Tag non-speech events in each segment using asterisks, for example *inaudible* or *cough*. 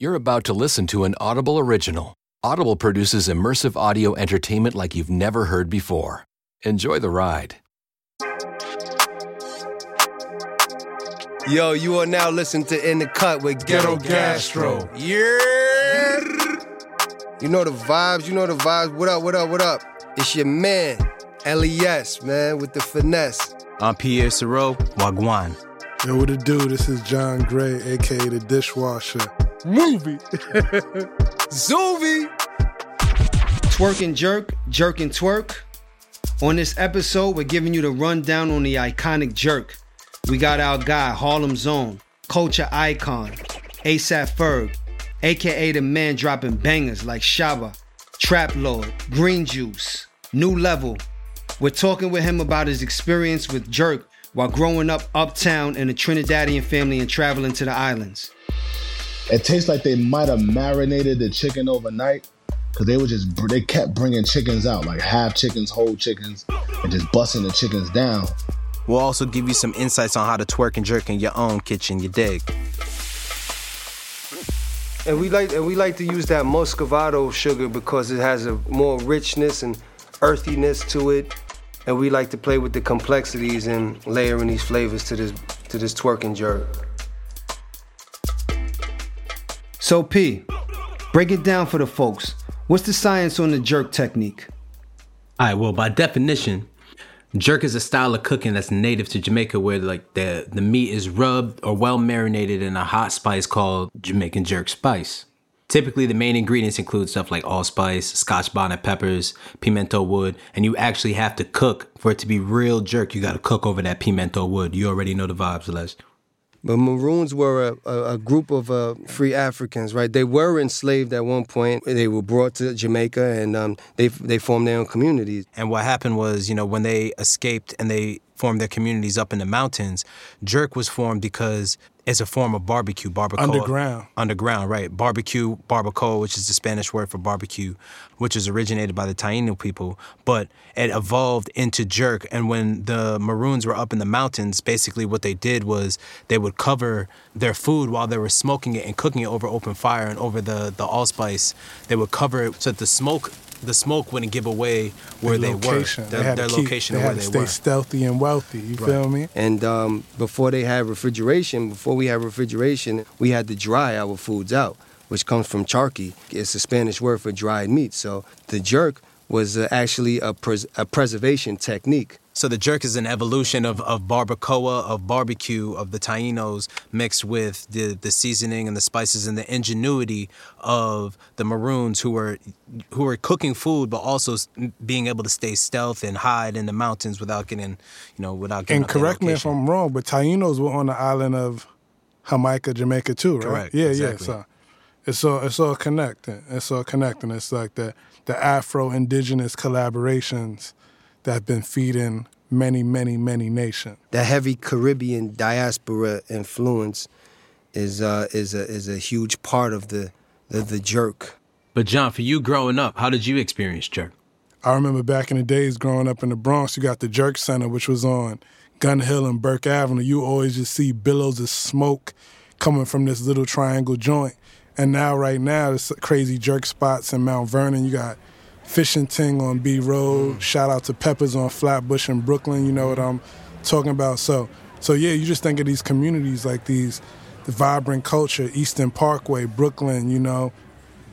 You're about to listen to an Audible original. Audible produces immersive audio entertainment like you've never heard before. Enjoy the ride. Yo, you are now listening to In the Cut with Ghetto, Gastro. Yeah. You know the vibes, you know the vibes. What up, what up, what up? It's your man, LES, man, with the finesse. I'm Pierre Serrao, Wagwan. Yo, what it do? This is Jon Gray, aka the dishwasher. Movie. *laughs* Zuvi. Twerk and jerk, jerk and twerk. On this episode, we're giving you the rundown on the iconic jerk. We got our guy, Harlem Zone, culture icon, A$AP Ferg, aka the man dropping bangers like Shabba, Trap Lord, Green Juice, New Level. We're talking with him about his experience with jerk while growing up uptown in a Trinidadian family and traveling to the islands. It tastes like they might have marinated the chicken overnight because they were just they kept bringing chickens out like half chickens, whole chickens, and just busting the chickens down. We'll also give you some insights on how to twerk and jerk in your own kitchen, you dig? And we like and we like to use that muscovado sugar because it has a more richness and earthiness to it. And we like to play with the complexities and layering these flavors to this to this twerk and jerk. So, P, break it down for the folks. What's the science on the jerk technique? All right, well, by definition, jerk is a style of cooking that's native to Jamaica where like the, the meat is rubbed or well marinated in a hot spice called Jamaican jerk spice. Typically, the main ingredients include stuff like allspice, scotch bonnet peppers, pimento wood, and you actually have to cook for it to be real jerk. You got to cook over that pimento wood. You already know the vibes, Les. But Maroons were a, a, a group of uh, free Africans, right? They were enslaved at one point. They were brought to Jamaica, and um, they they formed their own communities. And what happened was, you know, when they escaped and they formed their communities up in the mountains, jerk was formed because it's a form of barbecue, barbacoa. Underground. Underground, right. Barbecue, barbacoa, which is the Spanish word for barbecue, which is originated by the Taino people, but it evolved into jerk. And when the Maroons were up in the mountains, basically what they did was they would cover their food while they were smoking it and cooking it over open fire and over the, the allspice. They would cover it so that the smoke the smoke wouldn't give away where Their they location. were. They Their, had their keep- location they of where to they stay were. stealthy and wealthy. You feel me? And um, before they had refrigeration, before we had refrigeration, we had to dry our foods out, which comes from charqui. It's a Spanish word for dried meat. So the jerk was uh, actually a, pres- a preservation technique. So the jerk is an evolution of, of barbacoa, of barbecue, of the Tainos mixed with the, the seasoning and the spices and the ingenuity of the Maroons who were who were cooking food, but also being able to stay stealth and hide in the mountains without getting, you know, without getting. And correct me if. I'm wrong, but Tainos were on the island of Jamaica, Jamaica too, right? Correct, Yeah, exactly. yeah. So it's all it's all connecting. It's all connecting. It's like the the Afro indigenous collaborations that have been feeding many, many, many nations. The heavy Caribbean diaspora influence is uh, is a is a huge part of the the, the jerk. But Jon, for you growing up, how did you experience jerk? I remember back in the days growing up in the Bronx, you got the Jerk Center, which was on Gun Hill and Burke Avenue. You always just see billows of smoke coming from this little triangle joint. And now, right now, there's crazy jerk spots in Mount Vernon. You got Fishing Ting on B Road. Mm. Shout out to Peppers on Flatbush in Brooklyn. You know what I'm talking about. So, so yeah, you just think of these communities like these, the vibrant culture, Eastern Parkway, Brooklyn. You know,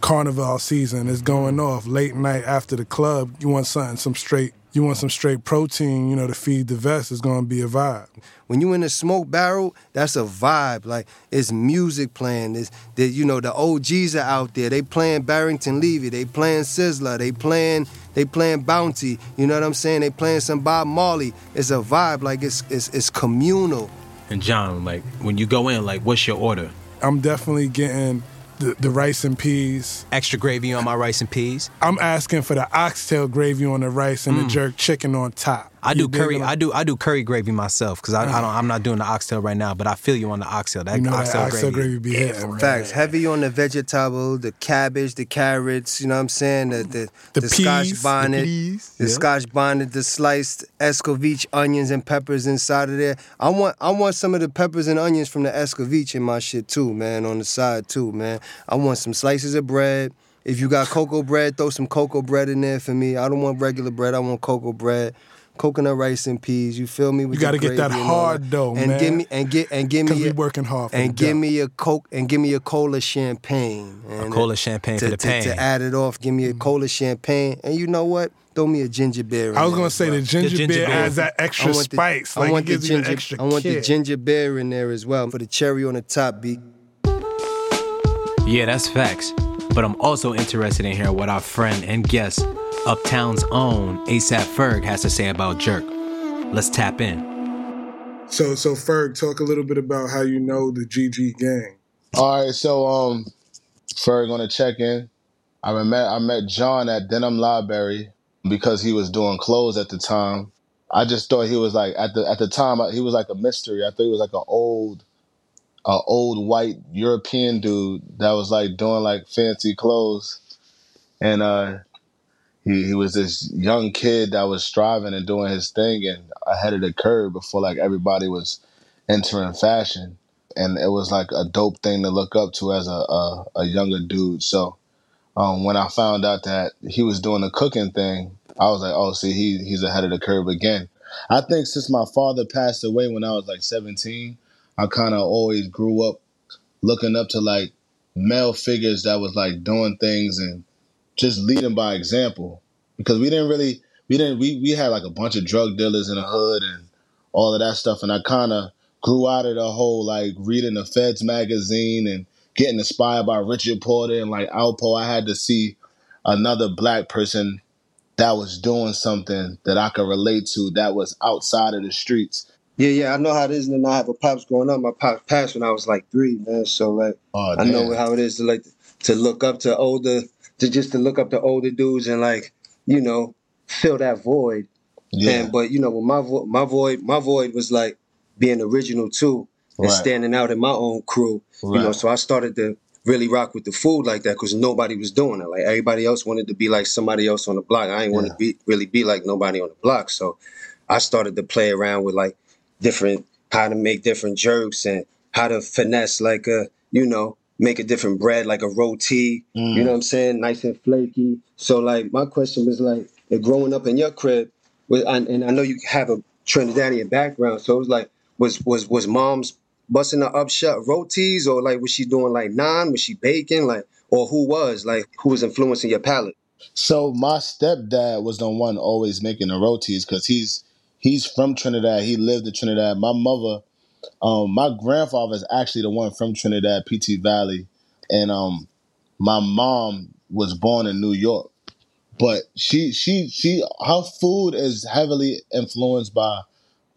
carnival season is going off late night after the club you want something some straight you want some straight protein you know to feed the vest is going to be a vibe When you in a smoke barrel, that's a vibe. Like it's music playing. It's that you know the OGs are out there. They playing Barrington Levy. They playing Sizzla. They playing they playing Bounty. You know what I'm saying? They playing some Bob Marley. It's a vibe. Like it's it's, it's communal. And Jon, like when you go in, like what's your order? i'm definitely getting the, the rice and peas. Extra gravy on my rice and peas. i'm asking for the oxtail gravy on the rice and the mm. jerk chicken on top I do curry. I do. I do curry gravy myself because I, I uh-huh. don't. I'm not doing the oxtail right now. But I feel you on the oxtail. That You know that oxtail, oxtail gravy. gravy be hitting. man. Facts. Heavy on the vegetable, the cabbage, the carrots, you know what I'm saying? The the, The the, peas, scotch the bonnet. peas, The yeah. scotch bonnet, the sliced escovitch onions and peppers inside of there. I want I want some of the peppers and onions from the escovitch in my shit too, man, on the side too, man. I want some slices of bread. If you got cocoa bread, throw some cocoa bread in there for me. I don't want regular bread. I want cocoa bread. Coconut rice and peas, you feel me? With You gotta get that gravy and all hard dough, and man. give me and get and give Cause me we a- working hard and give dough. me a coke and give me a cola champagne. man. cola champagne to, for the to- pain. To add it off, give me a mm. cola champagne, and you know what? Throw me a ginger beer. in I was there gonna say well. the ginger, ginger beer beer. adds that I extra want the- spice. I want it the gives you ginger. an extra I want the ginger beer in there as well for the cherry on the top. B. Yeah, that's facts. But I'm also interested in hearing what our friend and guest, Uptown's own A$AP Ferg, has to say about Jerk. Let's tap in. So, so Ferg, talk a little bit about how you know the GG gang. All right, so um, Ferg gonna check in. I met I met Jon at Denham Library because he was doing clothes at the time. I just thought he was like at the at the time he was like a mystery. I thought he was like an old, a old white European dude that was like doing like fancy clothes, and uh, he he was this young kid that was striving and doing his thing and ahead of the curve before like everybody was entering fashion and it was like a dope thing to look up to as a a, a younger dude. So um, when I found out that he was doing the cooking thing, I was like, oh, see, he he's ahead of the curve again. I think since my father passed away when I was like 17, I kind of always grew up looking up to like male figures that was like doing things and just leading by example. Because we didn't really we didn't we we had like a bunch of drug dealers in the hood and all of that stuff. And I kind of grew out of the whole like reading the Feds magazine and getting inspired by Richard Porter and like Alpo. I had to see another black person that was doing something that I could relate to that was outside of the streets. Yeah, yeah, I know how it is, and I have a pops growing up. My pops passed when I was like three, man. So like, oh I know how it is to like to look up to older, to just to look up to older dudes and like, you know, fill that void. yeah And but you know, with my vo- my void, my void was like being original too, and Right. standing out in my own crew. Right. You know, so I started to really rock with the food like that because nobody was doing it. Like everybody else wanted to be like somebody else on the block. I want Yeah. to be really be like nobody on the block. So I started to play around with like different how to make different jerks and how to finesse like a you know make a different bread like a roti. Mm. You know what I'm saying? Nice and flaky. So like my question was like, growing up in your crib, and, and I know you have a Trinidadian background, so it was like, was was was mom's busting the upshut rotis or like was she doing like naan? Was she baking like, or who was like who was influencing your palate? So my stepdad was the one always making the rotis because he's he's from Trinidad. He lived in Trinidad. My mother, um, my grandfather is actually the one from Trinidad, PT Valley, and um, my mom was born in New York. But she she she her food is heavily influenced by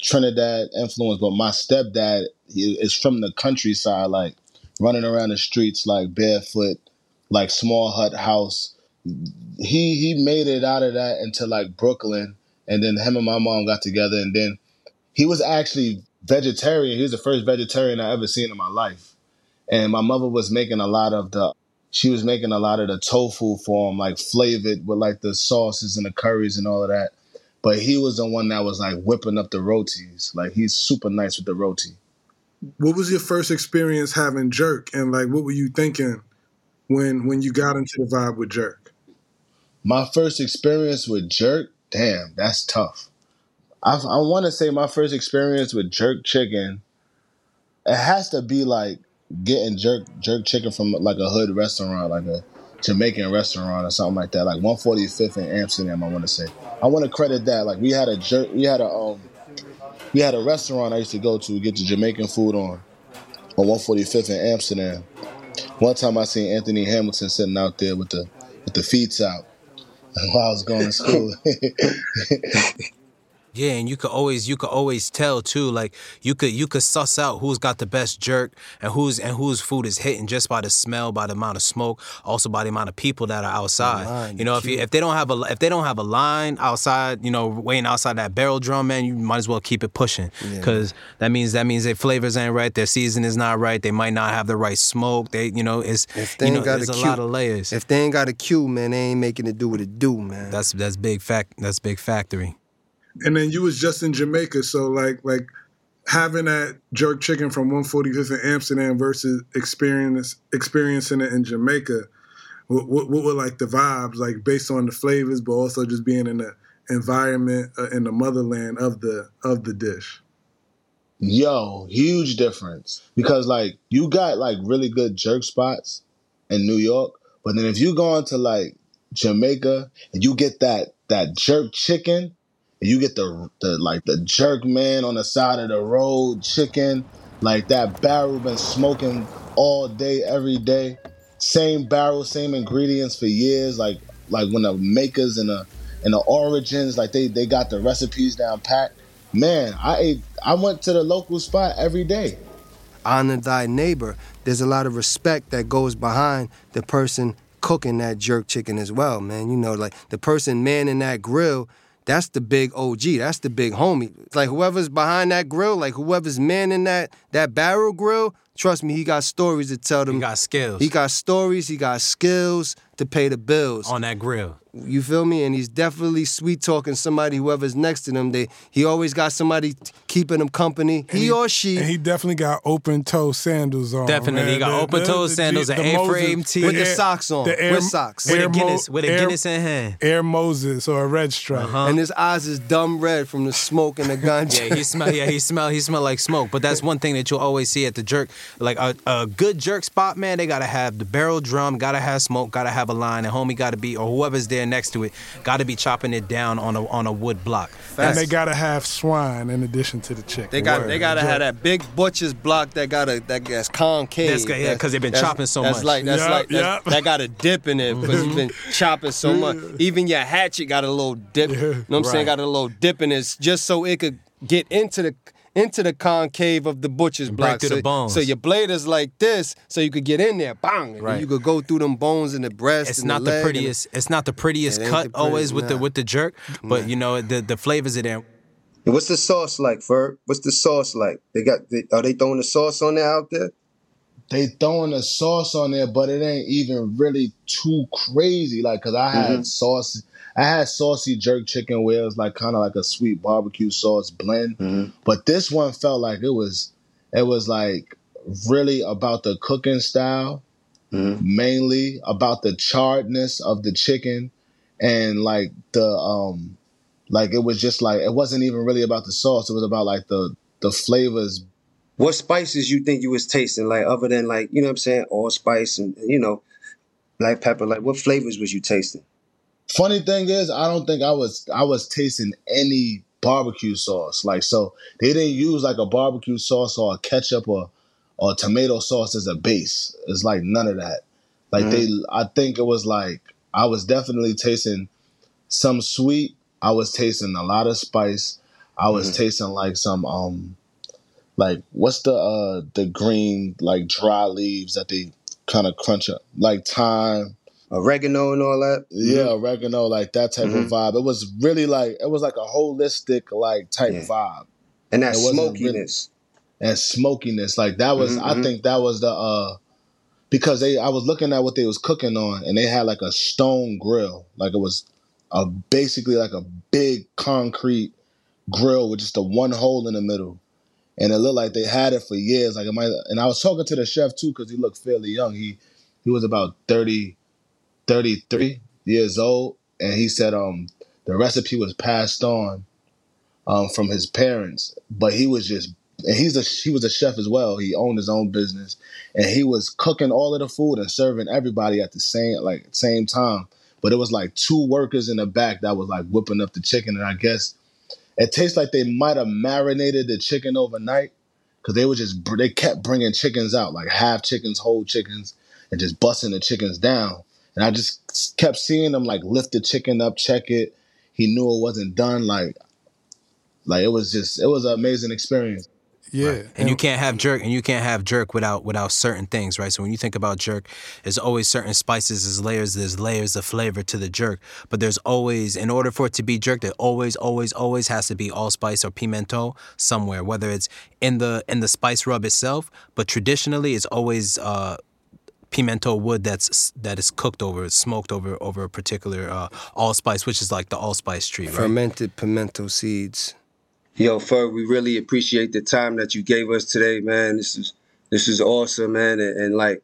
Trinidad influence. But my stepdad is from the countryside, like running around the streets like barefoot, like small hut house he he made it out of that into like Brooklyn, and then him and my mom got together, and then he was actually vegetarian. He was the first vegetarian I ever seen in my life, and my mother was making a lot of the. She was making a lot of the tofu for him, like flavored with like the sauces and the curries and all of that. But he was the one that was like whipping up the rotis. Like he's super nice with the roti. What was your first experience having jerk, and like, what were you thinking when when you got into the vibe with jerk? My first experience with jerk, damn, that's tough. I, I want to say my first experience with jerk chicken, it has to be like getting jerk jerk chicken from like a hood restaurant, like a Jamaican restaurant or something like that, like 145th in Amsterdam. I want to say. I want to credit that. Like we had a jerk, we had a um, we had a restaurant I used to go to get the Jamaican food on, on 145th in Amsterdam. One time I seen Anthony Hamilton sitting out there with the with the feet out *laughs* while I was going to school. *laughs* Yeah, and you could always you could always tell too. Like you could you could suss out who's got the best jerk and who's and whose food is hitting just by the smell, by the amount of smoke, also by the amount of people that are outside. line, you know, if you, if they don't have a if they don't have a line outside, you know, waiting outside that barrel drum, man, you might as well keep it pushing because that means that means their flavors ain't right, their season is not right, they might not have the right smoke. They you know it's If they you ain't know got there's a a, lot of layers. If they ain't got a cue, man, they ain't making it do what it do, man. that's that's big fact. That's big factory. And then you was just in Jamaica, so like like having that jerk chicken from 145th in Amsterdam versus experience experiencing it in Jamaica. What, what, what were like the vibes, like based on the flavors, but also just being in the environment uh, in the motherland of the of the dish. Yo, huge difference. Because like you got like really good jerk spots in New York, but then if you go into like Jamaica and you get that that jerk chicken, you get the the like the jerk man on the side of the road chicken, like that barrel been smoking all day, every day. Same barrel, same ingredients for years. Like like when the makers and the and the origins, like they they got the recipes down pat. Man, I ate I went to the local spot every day. honor thy neighbor. There's a lot of respect that goes behind the person cooking that jerk chicken as well, man. You know, like the person manning that grill, that's the big OG. That's the big homie. Like whoever's behind that grill, like whoever's manning that that barrel grill, trust me, he got stories to tell them. He got skills He got stories, he got skills to pay the bills. on that grill. You feel me? And he's definitely sweet talking somebody, whoever's next to them. They he always got somebody t- keeping him company. He, or she. And he definitely got open toe sandals on. Definitely. man. He got open-toe sandals, G- an the A-frame Moses- tee. With the socks on. the Air, With socks. With a Guinness, with a Guinness in hand. Air Moses or a red stripe. Uh-huh. and his eyes is dumb red from the smoke and the *laughs* ganja. Yeah, he smell. Yeah, he smell. He smell like smoke. But that's one thing that you'll always see at the jerk. Like a, a good jerk spot, man. They gotta have the barrel drum. Gotta have smoke. Gotta have a line. And homie gotta be, or whoever's there next to it, gotta be chopping it down on a on a wood block. And they gotta have swine in addition to the chicken. They got they gotta have that big butcher's block that got a that that's concave. That's got- yeah, 'cause they've been chopping so that's much. Like that's Yup, like that's, yup. that got a dip in it because you've been *laughs* chopping so much. Even your hatchet got a little dip. You know what I'm saying? Got a little dip in it just so it could get into the into the concave of the butcher's break block. through so, the bones. so your blade is like this, so you could get in there, bang, and Right. you could go through them bones in the breast. It's and not the, the leg and- prettiest. It's not the prettiest cut the always prettiest, with the with the jerk. But you know the the flavors are there. What's the sauce like, Ferg? What's the sauce like? They got they, are they throwing the sauce on there out there? They throwing the sauce on there, but it ain't even really too crazy. Like, cause I had mm-hmm. sauce, I had saucy jerk chicken where it was like kind of like a sweet barbecue sauce blend. Mm-hmm. But this one felt like it was, it was like really about the cooking style, mm-hmm. mainly about the charredness of the chicken, and like the um, like it was just like it wasn't even really about the sauce. It was about like the the flavors What spices you think you was tasting like other than like you know what I'm saying allspice and you know black pepper? Like what flavors was you tasting? Funny thing is, I don't think I was I was tasting any barbecue sauce. Like so, they didn't use like a barbecue sauce or a ketchup or or tomato sauce as a base. It's like none of that. Like they, I think it was like I was definitely tasting some sweet. I was tasting a lot of spice. I was tasting like some um, like what's the uh the green like dry leaves that they kind of crunch up like thyme. Oregano and all that. Yeah, oregano, like that type Mhm. of vibe. It was really like it was like a holistic like type Yeah. vibe And that It wasn't smokiness. and smokiness. Like that was, Mhm, I mhm. think that was the uh because they I was looking at what they was cooking on, and they had like a stone grill, like it was a basically like a big concrete grill with just a one hole in the middle. And it looked like they had it for years. Like and I was talking to the chef too because he looked fairly young. He he was about 30, 33 years old, and he said um the recipe was passed on um from his parents, but he was just and he's a he was a chef as well. He owned his own business, and he was cooking all of the food and serving everybody at the same like same time. But it was like two workers in the back that was like whipping up the chicken, and I guess it tastes like they might have marinated the chicken overnight because they were just they kept bringing chickens out like half chickens, whole chickens, and just busting the chickens down. And I just kept seeing them like lift the chicken up, check it. He knew it wasn't done. Like Like it was just it was an amazing experience. Yeah, and you can't have jerk and you can't have jerk without without certain things right? So when you think about jerk there's always certain spices there's layers there's layers of flavor to the jerk. But there's always in order for it to be jerk there always always always has to be allspice or pimento somewhere whether it's in the in the spice rub itself but traditionally it's always uh pimento wood that's that is cooked over smoked over over a particular uh, allspice which is like the allspice tree right? Fermented pimento seeds. Yo, Ferg, we really appreciate the time that you gave us today, man. This is this is awesome, man. And, and like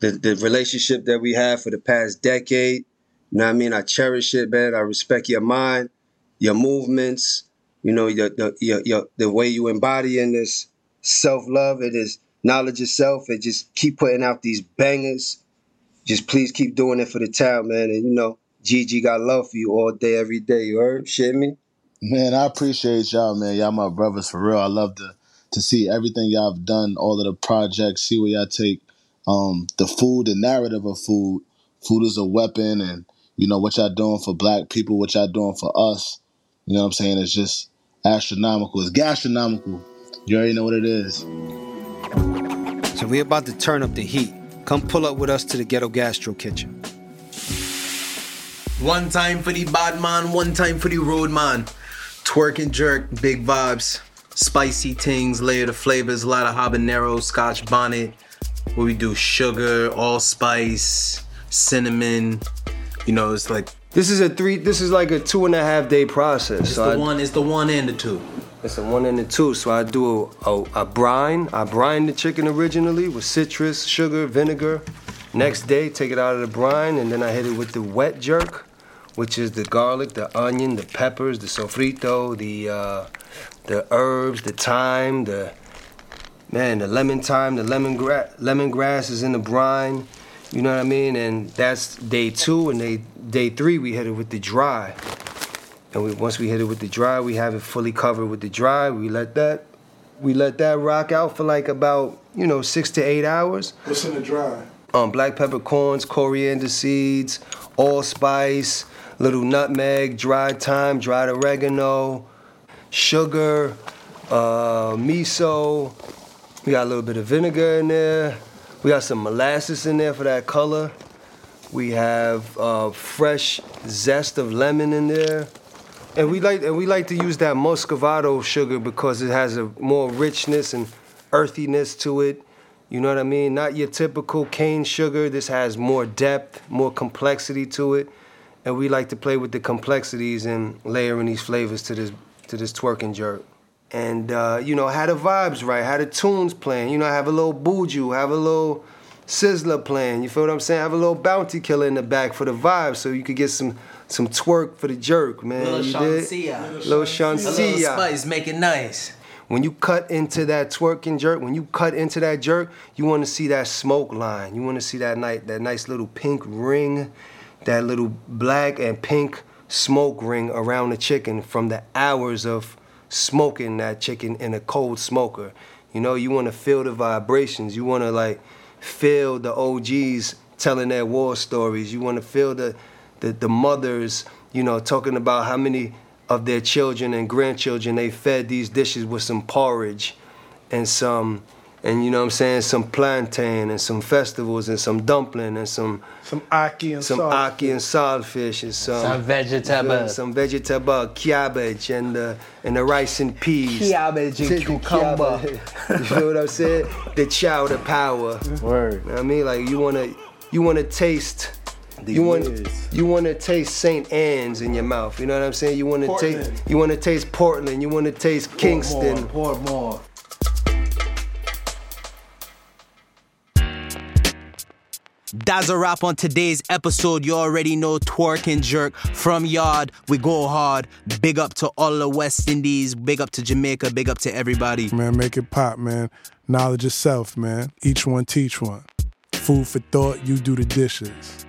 the, the relationship that we have for the past decade, you know what I mean? I cherish it, man. I respect your mind, your movements, you know, your the your, your the way you embody in this self-love, it is knowledge of self, and just keep putting out these bangers. Just please keep doing it for the town, man. And you know, GG got love for you all day, every day. You heard? Shit me? Man, I appreciate y'all, man. Y'all my brothers for real. I love to to see everything y'all have done, all of the projects, see where y'all take um the food, the narrative of food. Food is a weapon and you know what y'all doing for black people, what y'all doing for us. You know what I'm saying? It's just astronomical. It's gastronomical. You already know what it is. So we're about to turn up the heat. Come pull up with us to the Ghetto Gastro Kitchen. One time for the bad man, one time for the road man. Twerk and jerk, big vibes, spicy things, layer of flavors, a lot of habanero, scotch bonnet. What we do, sugar, allspice, cinnamon. You know, it's like This is a three. This is like a two and a half day process. it's So the I- one, it's the one and the two. It's a one and a two. So I do a, a, a brine. I brine the chicken originally with citrus, sugar, vinegar. Next day, take it out of the brine, and then I hit it with the wet jerk, which is the garlic, the onion, the peppers, the sofrito, the uh, the herbs, the thyme, the man, the lemon thyme, the lemon gra- lemongrass is in the brine. You know what I mean? And that's day two, and day day three we hit it with the dry. And we, once we hit it with the dry, we have it fully covered with the dry. We let that we let that rock out for like about you know six to eight hours. What's in the dry? Um, black peppercorns, coriander seeds, allspice, little nutmeg, dried thyme, dried oregano, sugar, uh, miso. We got a little bit of vinegar in there. We got some molasses in there for that color. We have uh, fresh zest of lemon in there. And we like and we like to use that muscovado sugar because it has a more richness and earthiness to it. You know what I mean? Not your typical cane sugar. This has more depth, more complexity to it. And we like to play with the complexities and layering these flavors to this to this twerking jerk. And uh, you know, how the vibes right, how the tunes playing. You know, have a little buju, have a little Sizzla playing. You feel what I'm saying? Have a little bounty killer in the back for the vibe, so you could get some some twerk for the jerk, man. Little? Shenseea. Little A little spice, make it nice. When you cut into that twerk and jerk, when you cut into that jerk, you want to see that smoke line. You want to see that night, that nice little pink ring, that little black and pink smoke ring around the chicken from the hours of smoking that chicken in a cold smoker. You know, you want to feel the vibrations. You want to like feel the OGs telling their war stories. You want to feel the, the the mothers, you know, talking about how many of their children and grandchildren they fed these dishes with some porridge and some and you know what I'm saying some plantain and some festivals and some dumpling and some Some ackee and some salt. ackee and saltfish and some Some vegetable. some vegetable cabbage and the and the rice and peas Cabbage and Take cucumber. *laughs* you know what I'm saying the chowder power Word. you know what I mean like you want to you want to taste you want you want to taste St. Ann's in your mouth. You know what I'm saying? You want to taste Portland. you want to taste Portland. You want to taste Kingston. Portmore. That's a wrap on today's episode. You already know Twerk and Jerk from Yard. We go hard. Big up to all the West Indies. Big up to Jamaica. Big up to everybody. Man, make it pop, man. Knowledge of self, man. Each one teach one. Food for thought, you do the dishes.